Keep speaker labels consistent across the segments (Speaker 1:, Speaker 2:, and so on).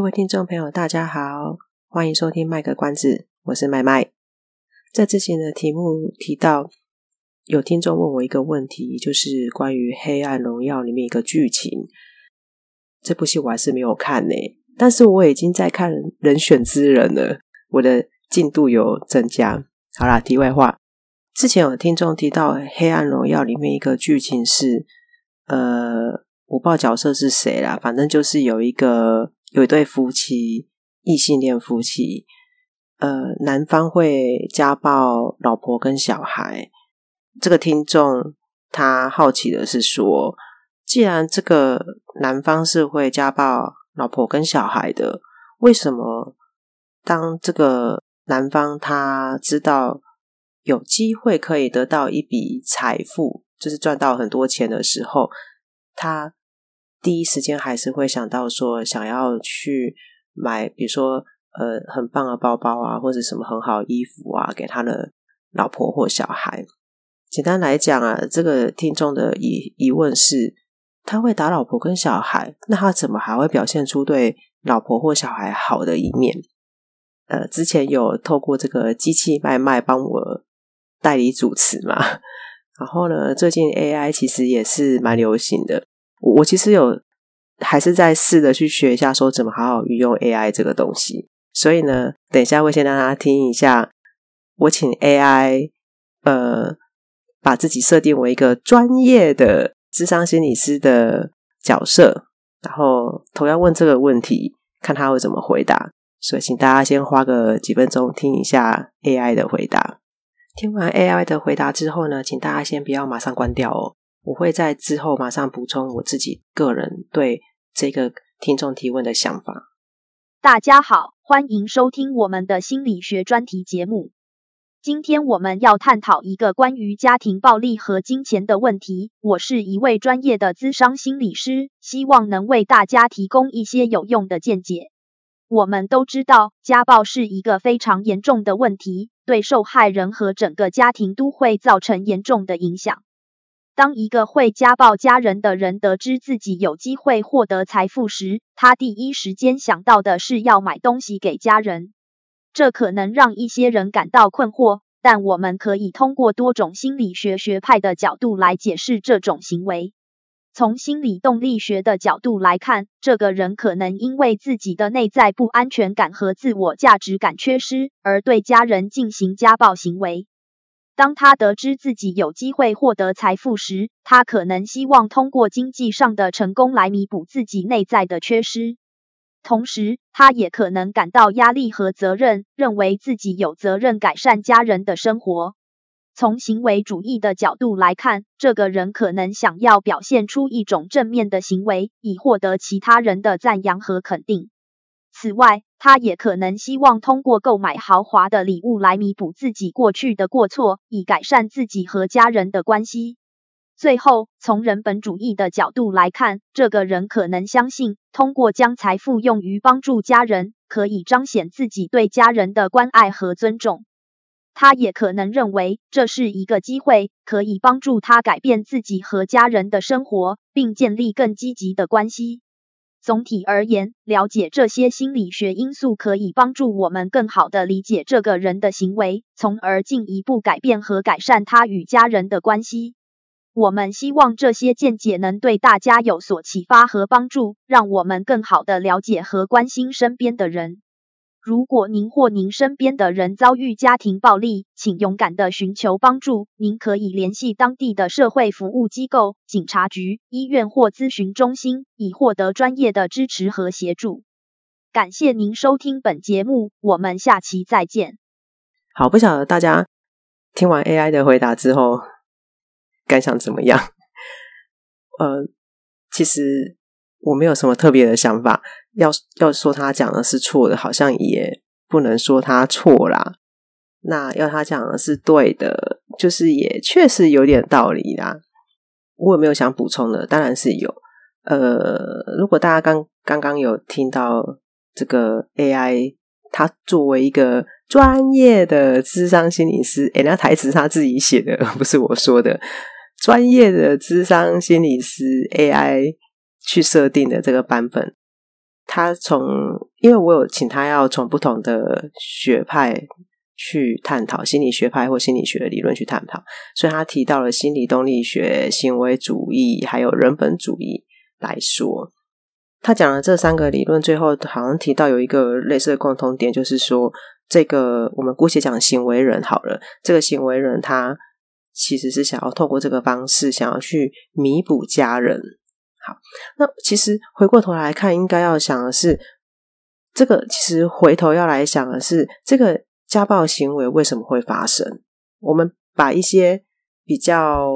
Speaker 1: 各位听众朋友，大家好，欢迎收听卖个关子，我是麦麦。在之前的题目提到，有听众问我一个问题，就是关于《黑暗荣耀》里面一个剧情。这部戏我还是没有看呢，但是我已经在看《人选之人》了，我的进度有增加。好啦，题外话，之前有听众提到《黑暗荣耀》里面一个剧情是，呃，我不知道角色是谁啦，反正就是有一个。有一对夫妻，异性恋夫妻，呃，男方会家暴老婆跟小孩。这个听众他好奇的是说，既然这个男方是会家暴老婆跟小孩的，为什么当这个男方他知道有机会可以得到一笔财富，就是赚到很多钱的时候，他第一时间还是会想到说，想要去买，比如说呃很棒的包包啊，或者什么很好衣服啊，给他的老婆或小孩。简单来讲啊，这个听众的疑疑问是，他会打老婆跟小孩，那他怎么还会表现出对老婆或小孩好的一面？呃，之前有透过这个机器麦麦帮我代理主持嘛，然后呢，最近 AI 其实也是蛮流行的。我其实有还是在试着去学一下，说怎么好好运用 AI 这个东西。所以呢，等一下会先让大家听一下，我请 AI 呃把自己设定为一个专业的智商心理师的角色，然后同样问这个问题，看他会怎么回答。所以请大家先花个几分钟听一下 AI 的回答。听完 AI 的回答之后呢，请大家先不要马上关掉哦。我会在之后马上补充我自己个人对这个听众提问的想法。
Speaker 2: 大家好，欢迎收听我们的心理学专题节目。今天我们要探讨一个关于家庭暴力和金钱的问题。我是一位专业的咨商心理师，希望能为大家提供一些有用的见解。我们都知道，家暴是一个非常严重的问题，对受害人和整个家庭都会造成严重的影响。当一个会家暴家人的人得知自己有机会获得财富时，他第一时间想到的是要买东西给家人。这可能让一些人感到困惑，但我们可以通过多种心理学学派的角度来解释这种行为。从心理动力学的角度来看，这个人可能因为自己的内在不安全感和自我价值感缺失，而对家人进行家暴行为。当他得知自己有机会获得财富时，他可能希望通过经济上的成功来弥补自己内在的缺失。同时，他也可能感到压力和责任，认为自己有责任改善家人的生活。从行为主义的角度来看，这个人可能想要表现出一种正面的行为，以获得其他人的赞扬和肯定。此外，他也可能希望通过购买豪华的礼物来弥补自己过去的过错，以改善自己和家人的关系。最后，从人本主义的角度来看，这个人可能相信，通过将财富用于帮助家人，可以彰显自己对家人的关爱和尊重。他也可能认为，这是一个机会，可以帮助他改变自己和家人的生活，并建立更积极的关系。总体而言，了解这些心理学因素可以帮助我们更好地理解这个人的行为，从而进一步改变和改善他与家人的关系。我们希望这些见解能对大家有所启发和帮助，让我们更好地了解和关心身边的人。如果您或您身边的人遭遇家庭暴力，请勇敢地寻求帮助。您可以联系当地的社会服务机构、警察局、医院或咨询中心，以获得专业的支持和协助。感谢您收听本节目，我们下期再见。
Speaker 1: 好，不晓得大家听完 AI 的回答之后感想怎么样？呃，其实我没有什么特别的想法，要要说他讲的是错的，好像也不能说他错啦。那要他讲的是对的，就是也确实有点道理啦。我有没有想补充的？当然是有。呃，如果大家刚刚刚有听到这个 AI，他作为一个专业的智商心理师，诶，那台词他自己写的，不是我说的。专业的智商心理师 AI 去设定的这个版本，他从因为我有请他要从不同的学派去探讨心理学派或心理学的理论去探讨，所以他提到了心理动力学、行为主义还有人本主义来说，他讲了这三个理论，最后好像提到有一个类似的共同点，就是说这个我们姑且讲行为人好了，这个行为人他。其实是想要透过这个方式，想要去弥补家人。那其实回过头来看，应该要想的是，这个其实回头要来想的是，这个家暴行为为什么会发生？我们把一些比较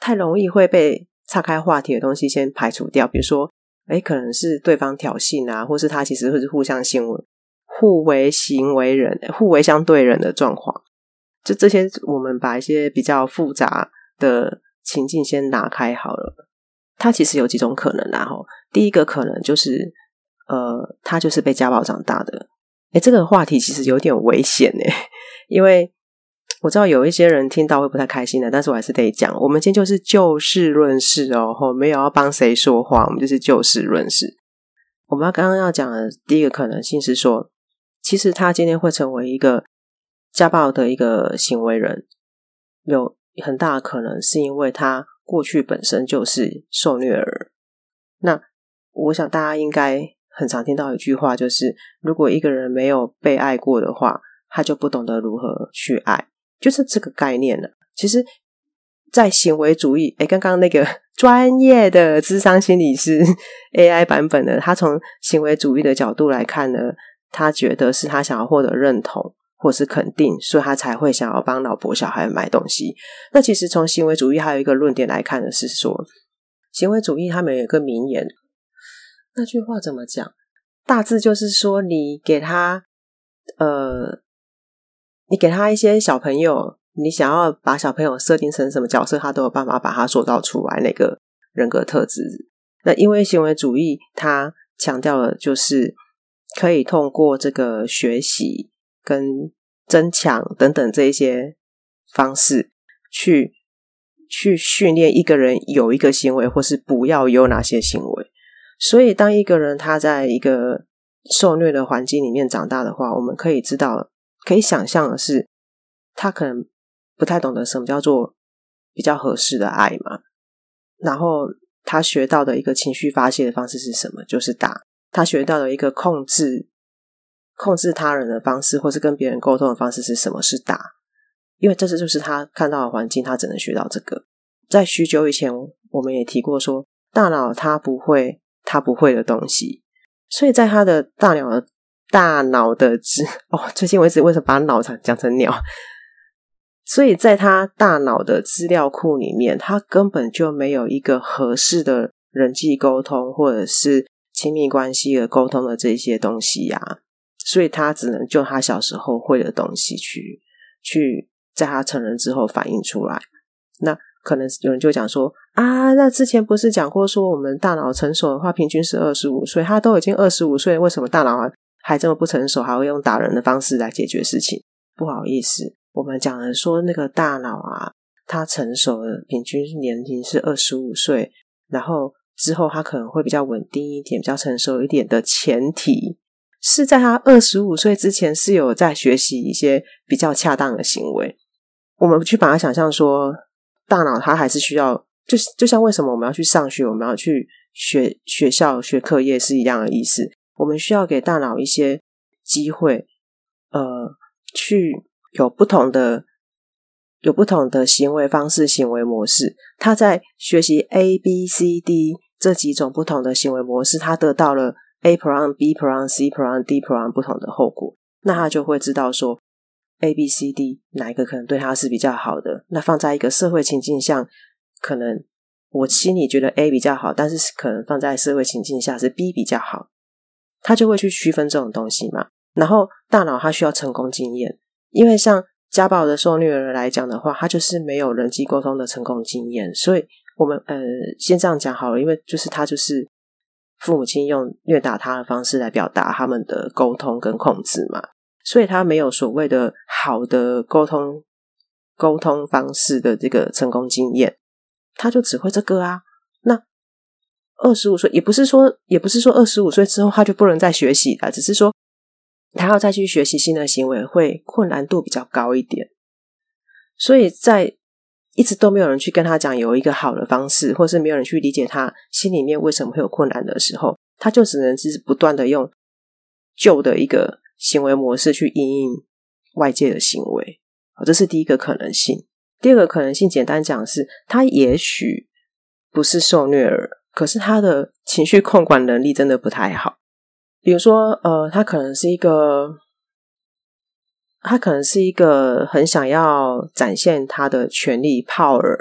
Speaker 1: 太容易会被岔开话题的东西先排除掉，比如说，哎，可能是对方挑衅啊，或是他其实会是互相行为、互为行为人、互为相对人的状况。就这些，我们把一些比较复杂的情境先拿开好了。他其实有几种可能啦，哈。第一个可能就是，呃，他就是被家暴长大的。诶，这个话题其实有点危险诶，因为我知道有一些人听到会不太开心的，但是我还是得讲。我们今天就是就事论事哦，吼，没有要帮谁说话，我们就是就事论事。我们刚刚要讲的第一个可能性是说，其实他今天会成为一个。家暴的一个行为人，有很大的可能是因为他过去本身就是受虐儿。那我想大家应该很常听到一句话，就是如果一个人没有被爱过的话，他就不懂得如何去爱，就是这个概念了。其实，在行为主义，诶，刚刚那个 专业的智商心理师 AI 版本的，他从行为主义的角度来看呢，他觉得是他想要获得认同。或是肯定，所以他才会想要帮老婆小孩买东西。那其实从行为主义还有一个论点来看的是说，行为主义他们有一个名言，那句话怎么讲？大致就是说，你给他，呃，你给他一些小朋友，你想要把小朋友设定成什么角色，他都有办法把他塑造出来那个人格特质。那因为行为主义，他强调的就是可以通过这个学习。跟增强等等这一些方式去去训练一个人有一个行为，或是不要有哪些行为。所以，当一个人他在一个受虐的环境里面长大的话，我们可以知道，可以想象的是，他可能不太懂得什么叫做比较合适的爱嘛。然后，他学到的一个情绪发泄的方式是什么？就是打。他学到的一个控制。控制他人的方式，或是跟别人沟通的方式是什么？是打，因为这是就是他看到的环境，他只能学到这个。在许久以前，我们也提过说，大脑他不会他不会的东西，所以在他的大脑的大脑的资 哦，最近我一直为什么把脑讲讲成鸟？所以在他大脑的资料库里面，他根本就没有一个合适的人际沟通，或者是亲密关系的沟通的这些东西呀、所以他只能就他小时候会的东西去去在他成人之后反映出来。那可能有人就讲说啊，那之前不是讲过说我们大脑成熟的话平均是二十五岁，他都已经二十五岁，为什么大脑还还这么不成熟，还会用打人的方式来解决事情？不好意思，我们讲的说那个大脑啊，他成熟的平均年龄是二十五岁，然后之后他可能会比较稳定一点，比较成熟一点的前提。是在他二十五岁之前是有在学习一些比较恰当的行为。我们去把它想象说，大脑它还是需要，就是就像为什么我们要去上学，我们要去学学校学课业是一样的意思。我们需要给大脑一些机会，呃，去有不同的有不同的行为方式、行为模式。他在学习 A、B、C、D 这几种不同的行为模式，他得到了。A prong B prong C prong D prong 不同的后果，那他就会知道说 A B C D 哪一个可能对他是比较好的。那放在一个社会情境下，可能我心里觉得 A 比较好，但是可能放在社会情境下是 B 比较好，他就会去区分这种东西嘛。然后大脑它需要成功经验，因为像家暴的受虐儿来讲的话，他就是没有人际沟通的成功经验，所以我们呃先这样讲好了，因为就是他就是父母亲用虐打他的方式来表达他们的沟通跟控制嘛，所以他没有所谓的好的沟通沟通方式的这个成功经验，他就只会这个啊。那二十五岁也不是说也不是说二十五岁之后他就不能再学习了，只是说。他要再去学习新的行为，会困难度比较高一点，所以在一直都没有人去跟他讲有一个好的方式，或是没有人去理解他心里面为什么会有困难的时候，他就只能是不断的用旧的一个行为模式去应应外界的行为。这是第一个可能性。第二个可能性，简单讲是，他也许不是受虐儿，可是他的情绪控管能力真的不太好。比如说，呃，他可能是一个，他可能是一个很想要展现他的权利 power，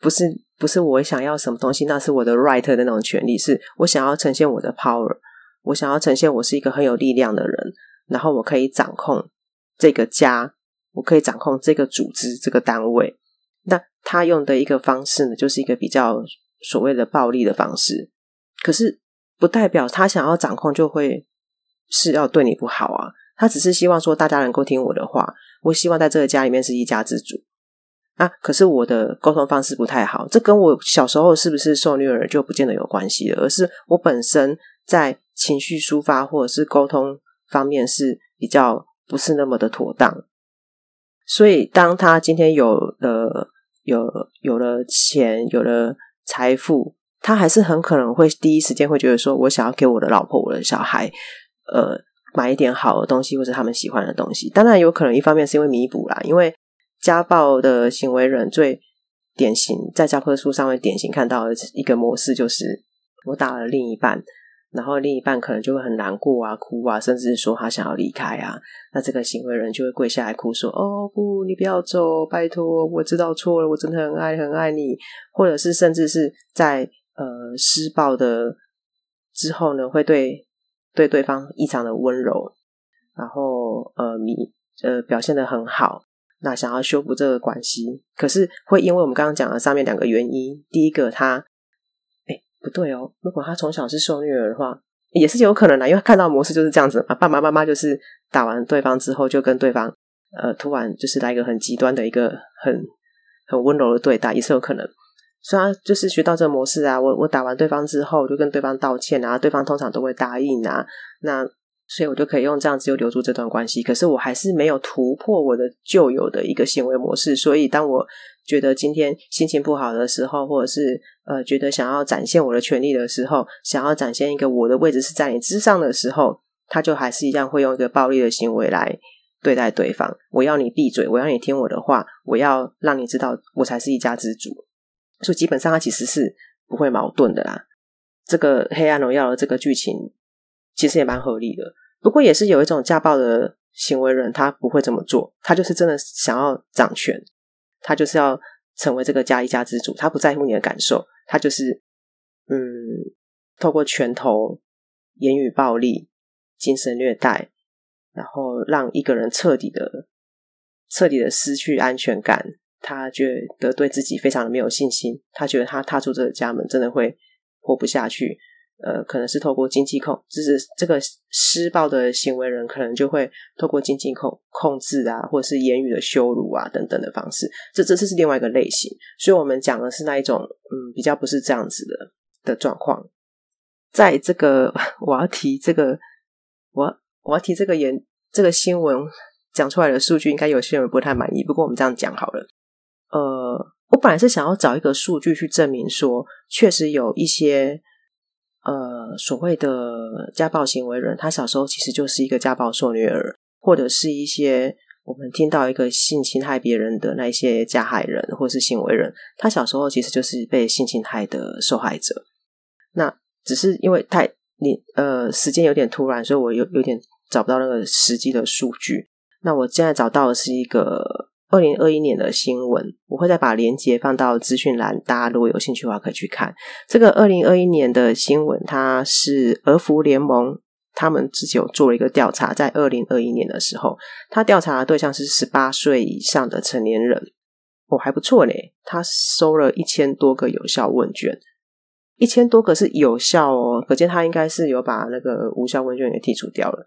Speaker 1: 不是不是我想要什么东西，那是我的 right 的那种权利，是我想要呈现我的 power，我想要呈现我是一个很有力量的人，然后我可以掌控这个家，我可以掌控这个组织这个单位。那他用的一个方式呢，就是一个比较所谓的暴力的方式，可是。不代表他想要掌控就会是要对你不好啊，他只是希望说大家能够听我的话，我希望在这个家里面是一家之主啊。可是我的沟通方式不太好，这跟我小时候是不是受虐儿就不见得有关系了，而是我本身在情绪抒发或者是沟通方面是比较不是那么的妥当。所以当他今天有了有有了钱，有了财富。他还是很可能会第一时间会觉得说，我想要给我的老婆、我的小孩，呃，买一点好的东西或者他们喜欢的东西。当然有可能一方面是因为弥补啦，因为家暴的行为人最典型在教科书上面典型看到的一个模式就是，我打了另一半，然后另一半可能就会很难过啊、哭啊，甚至说他想要离开啊，那这个行为人就会跪下来哭说：“哦不，你不要走，拜托，我知道错了，我真的很爱很爱你。”或者是甚至是在呃，施暴的之后呢，会对对对方异常的温柔，然后呃，你呃表现的很好，那想要修复这个关系，可是会因为我们刚刚讲的上面两个原因，第一个他，哎，不对哦，如果他从小是受虐儿的话，也是有可能的，因为看到模式就是这样子嘛，爸爸妈妈就是打完对方之后，就跟对方呃突然就是来一个很极端的一个很很温柔的对待，也是有可能。虽然就是学到这个模式啊，我我打完对方之后，就跟对方道歉啊，对方通常都会答应啊，那所以我就可以用这样子就留住这段关系。可是我还是没有突破我的旧有的一个行为模式，所以当我觉得今天心情不好的时候，或者是呃觉得想要展现我的权利的时候，想要展现一个我的位置是在你之上的时候，他就还是一样会用一个暴力的行为来对待对方。我要你闭嘴，我要你听我的话，我要让你知道我才是一家之主。所以基本上，它其实是不会矛盾的啦。这个《黑暗荣耀》的这个剧情其实也蛮合理的。不过，也是有一种家暴的行为人，他不会这么做。他就是真的想要掌权，他就是要成为这个家一家之主。他不在乎你的感受，他就是嗯，透过拳头、言语暴力、精神虐待，然后让一个人彻底的、彻底的失去安全感。他觉得对自己非常的没有信心，他觉得他踏出这个家门真的会活不下去。呃，可能是透过经济控，就是这个施暴的行为人，可能就会透过经济控控制啊，或者是言语的羞辱啊等等的方式。这这这是另外一个类型。所以我们讲的是那一种，嗯，比较不是这样子的的状况。在这个 我要提这个，我我要提这个言这个新闻讲出来的数据，应该有些人不太满意。不过我们这样讲好了。呃，我本来是想要找一个数据去证明说，确实有一些呃所谓的家暴行为人，他小时候其实就是一个家暴受虐儿，或者是一些我们听到一个性侵害别人的那一些加害人或是行为人，他小时候其实就是被性侵害的受害者。那只是因为太你呃时间有点突然，所以我有有点找不到那个实际的数据。那我现在找到的是一个。二零二一年的新闻，我会再把链接放到资讯栏，大家如果有兴趣的话可以去看。这个二零二一年的新闻，它是儿福联盟他们自己有做了一个调查，在二零二一年的时候，他调查的对象是十八岁以上的成年人，哦，还不错嘞，他收了一千多个有效问卷，一千多个是有效哦，可见他应该是有把那个无效问卷给剔除掉了。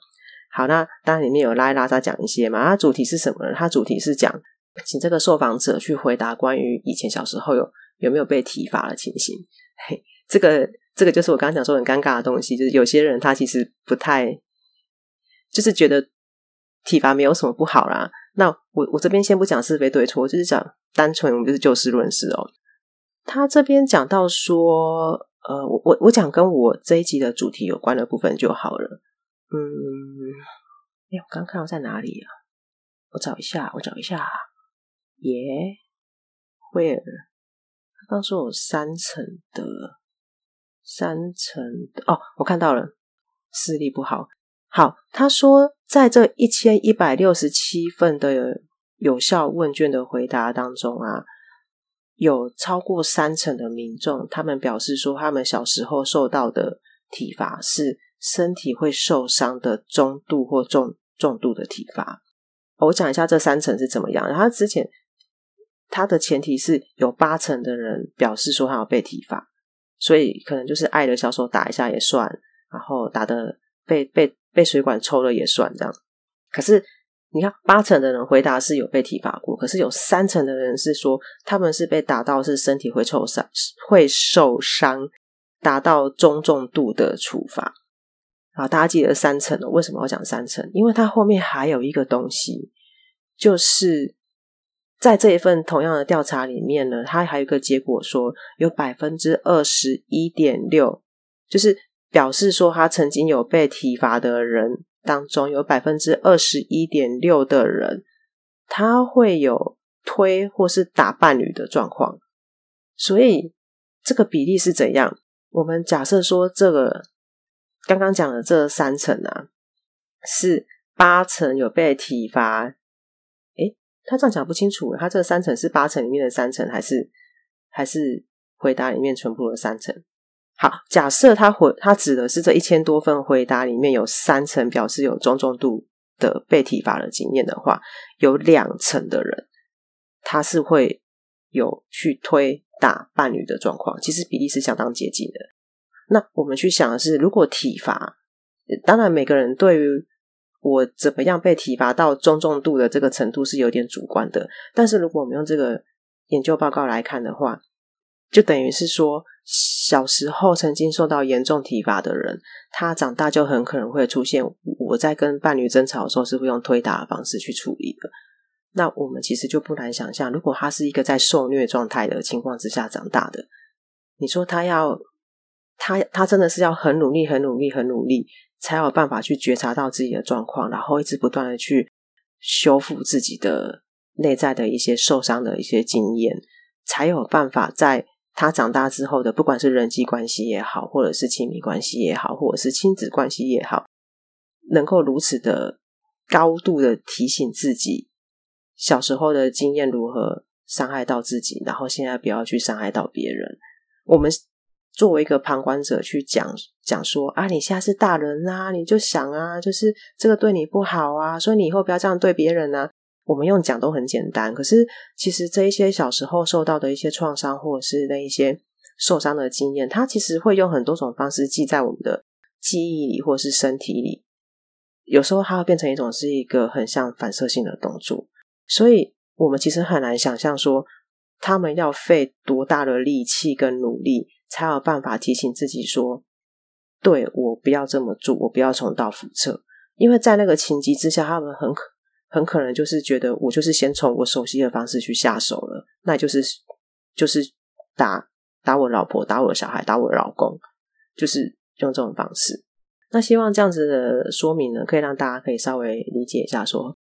Speaker 1: 好，那当然里面有拉一拉杂讲一些嘛，它主题是什么呢？它主题是讲。请这个受访者去回答关于以前小时候有有没有被体罚的情形。嘿，这个这个就是我刚刚讲说很尴尬的东西，就是有些人他其实不太，就是觉得体罚没有什么不好啦。那我我这边先不讲是非对错，就是讲单纯我们就是就事论事哦。他这边讲到说，呃，我我我讲跟我这一集的主题有关的部分就好了。嗯，哎，我刚刚看到在哪里啊？我找一下，我找一下。耶，，Where？，他刚说有三层的，三层的哦，我看到了，视力不好。好，他说在这一千一百六十七份的有效问卷的回答当中啊，有超过三成的民众，他们表示说，他们小时候受到的体罚是身体会受伤的中度或重重度的体罚。我讲一下这三层是怎么样，然后之前。他的前提是有八成的人表示说他有被体罚，所以可能就是爱的小手打一下也算，然后打的被被被水管抽了也算这样。可是你看，八成的人回答是有被体罚过，可是有三成的人是说他们是被打到是身体会受伤，会受伤，达到中重度的处罚。好，大家记得三成了，为什么要讲三成？因为它后面还有一个东西，就是。在这一份同样的调查里面呢，它还有一个结果说，有百分之二十一点六，就是表示说他曾经有被体罚的人当中，有百分之二十一点六的人，他会有推或是打伴侣的状况。所以这个比例是怎样？我们假设说，这个刚刚讲的这三层啊，是八成有被体罚。他这样讲不清楚，他这三层是八层里面的三层，还是还是回答里面全部的三层？好，假设他回他指的是这一千多份回答里面有三层表示有中重度的被体罚的经验的话，有两层的人他是会有去推打伴侣的状况，其实比例是相当接近的。那我们去想的是，如果体罚，当然每个人对于我怎么样被体罚到中重度的这个程度是有点主观的，但是如果我们用这个研究报告来看的话，就等于是说，小时候曾经受到严重体罚的人，他长大就很可能会出现我在跟伴侣争吵的时候是会用推打的方式去处理的。那我们其实就不难想象，如果他是一个在受虐状态的情况之下长大的，你说他要他他真的是要很努力、很努力、很努力。才有办法去觉察到自己的状况，然后一直不断的去修复自己的内在的一些受伤的一些经验，才有办法在他长大之后的，不管是人际关系也好，或者是亲密关系也好，或者是亲子关系也好，能够如此的高度的提醒自己小时候的经验如何伤害到自己，然后现在不要去伤害到别人。我们。作为一个旁观者去讲讲说啊，你现在是大人啊，你就想啊，就是这个对你不好啊，所以你以后不要这样对别人啊。我们用讲都很简单，可是其实这一些小时候受到的一些创伤，或者是那一些受伤的经验，它其实会用很多种方式记在我们的记忆里，或是身体里。有时候它会变成一种是一个很像反射性的动作，所以我们其实很难想象说他们要费多大的力气跟努力。才有办法提醒自己说：“对，我不要这么做，我不要重蹈覆辙。”因为在那个情急之下，他们很可很可能就是觉得我就是先从我熟悉的方式去下手了，那就是就是打打我老婆、打我的小孩、打我老公，就是用这种方式。那希望这样子的说明呢，可以让大家可以稍微理解一下说。说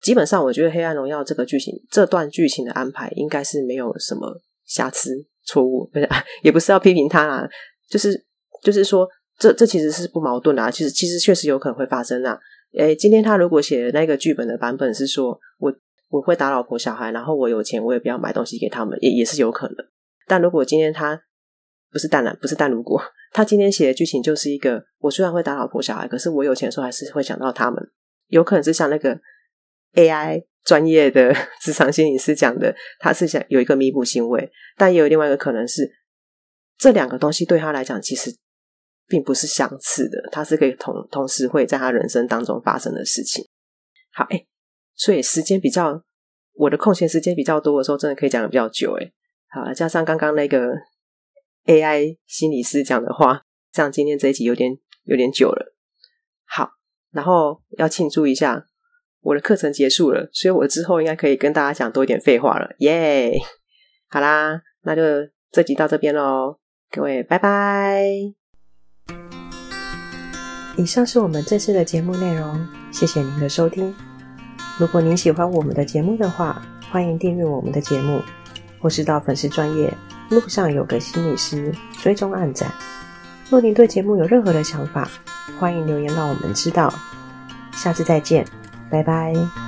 Speaker 1: 基本上，我觉得《黑暗荣耀》这个剧情这段剧情的安排应该是没有什么瑕疵。错误，不是，也不是要批评他啦，就是就是说，这这其实是不矛盾啦。其实其实确实有可能会发生啦。诶，今天他如果写的那个剧本的版本是说，我我会打老婆小孩，然后我有钱，我也不要买东西给他们，也也是有可能。但如果今天他不是当然不是但如果他今天写的剧情就是一个，我虽然会打老婆小孩，可是我有钱的时候还是会想到他们。有可能是像那个 AI 专业的 职场心理师讲的，他是想有一个弥补行为，但也有另外一个可能是，这两个东西对他来讲其实并不是相似的，他是可以同同时会在他人生当中发生的事情。好，哎，所以时间比较我的空闲时间比较多的时候，真的可以讲的比较久，哎，好，加上刚刚那个 AI 心理师讲的话，这样今天这一集有点有点久了。好。然后要庆祝一下，我的课程结束了，所以我之后应该可以跟大家讲多一点废话了，耶、好啦，那就这集到这边喽，各位拜拜。以上是我们这次的节目内容，谢谢您的收听。如果您喜欢我们的节目的话，欢迎订阅我们的节目，或是到粉丝专业路上有个心理师追踪暗赞。若您对节目有任何的想法，欢迎留言让我们知道。下次再见，拜拜。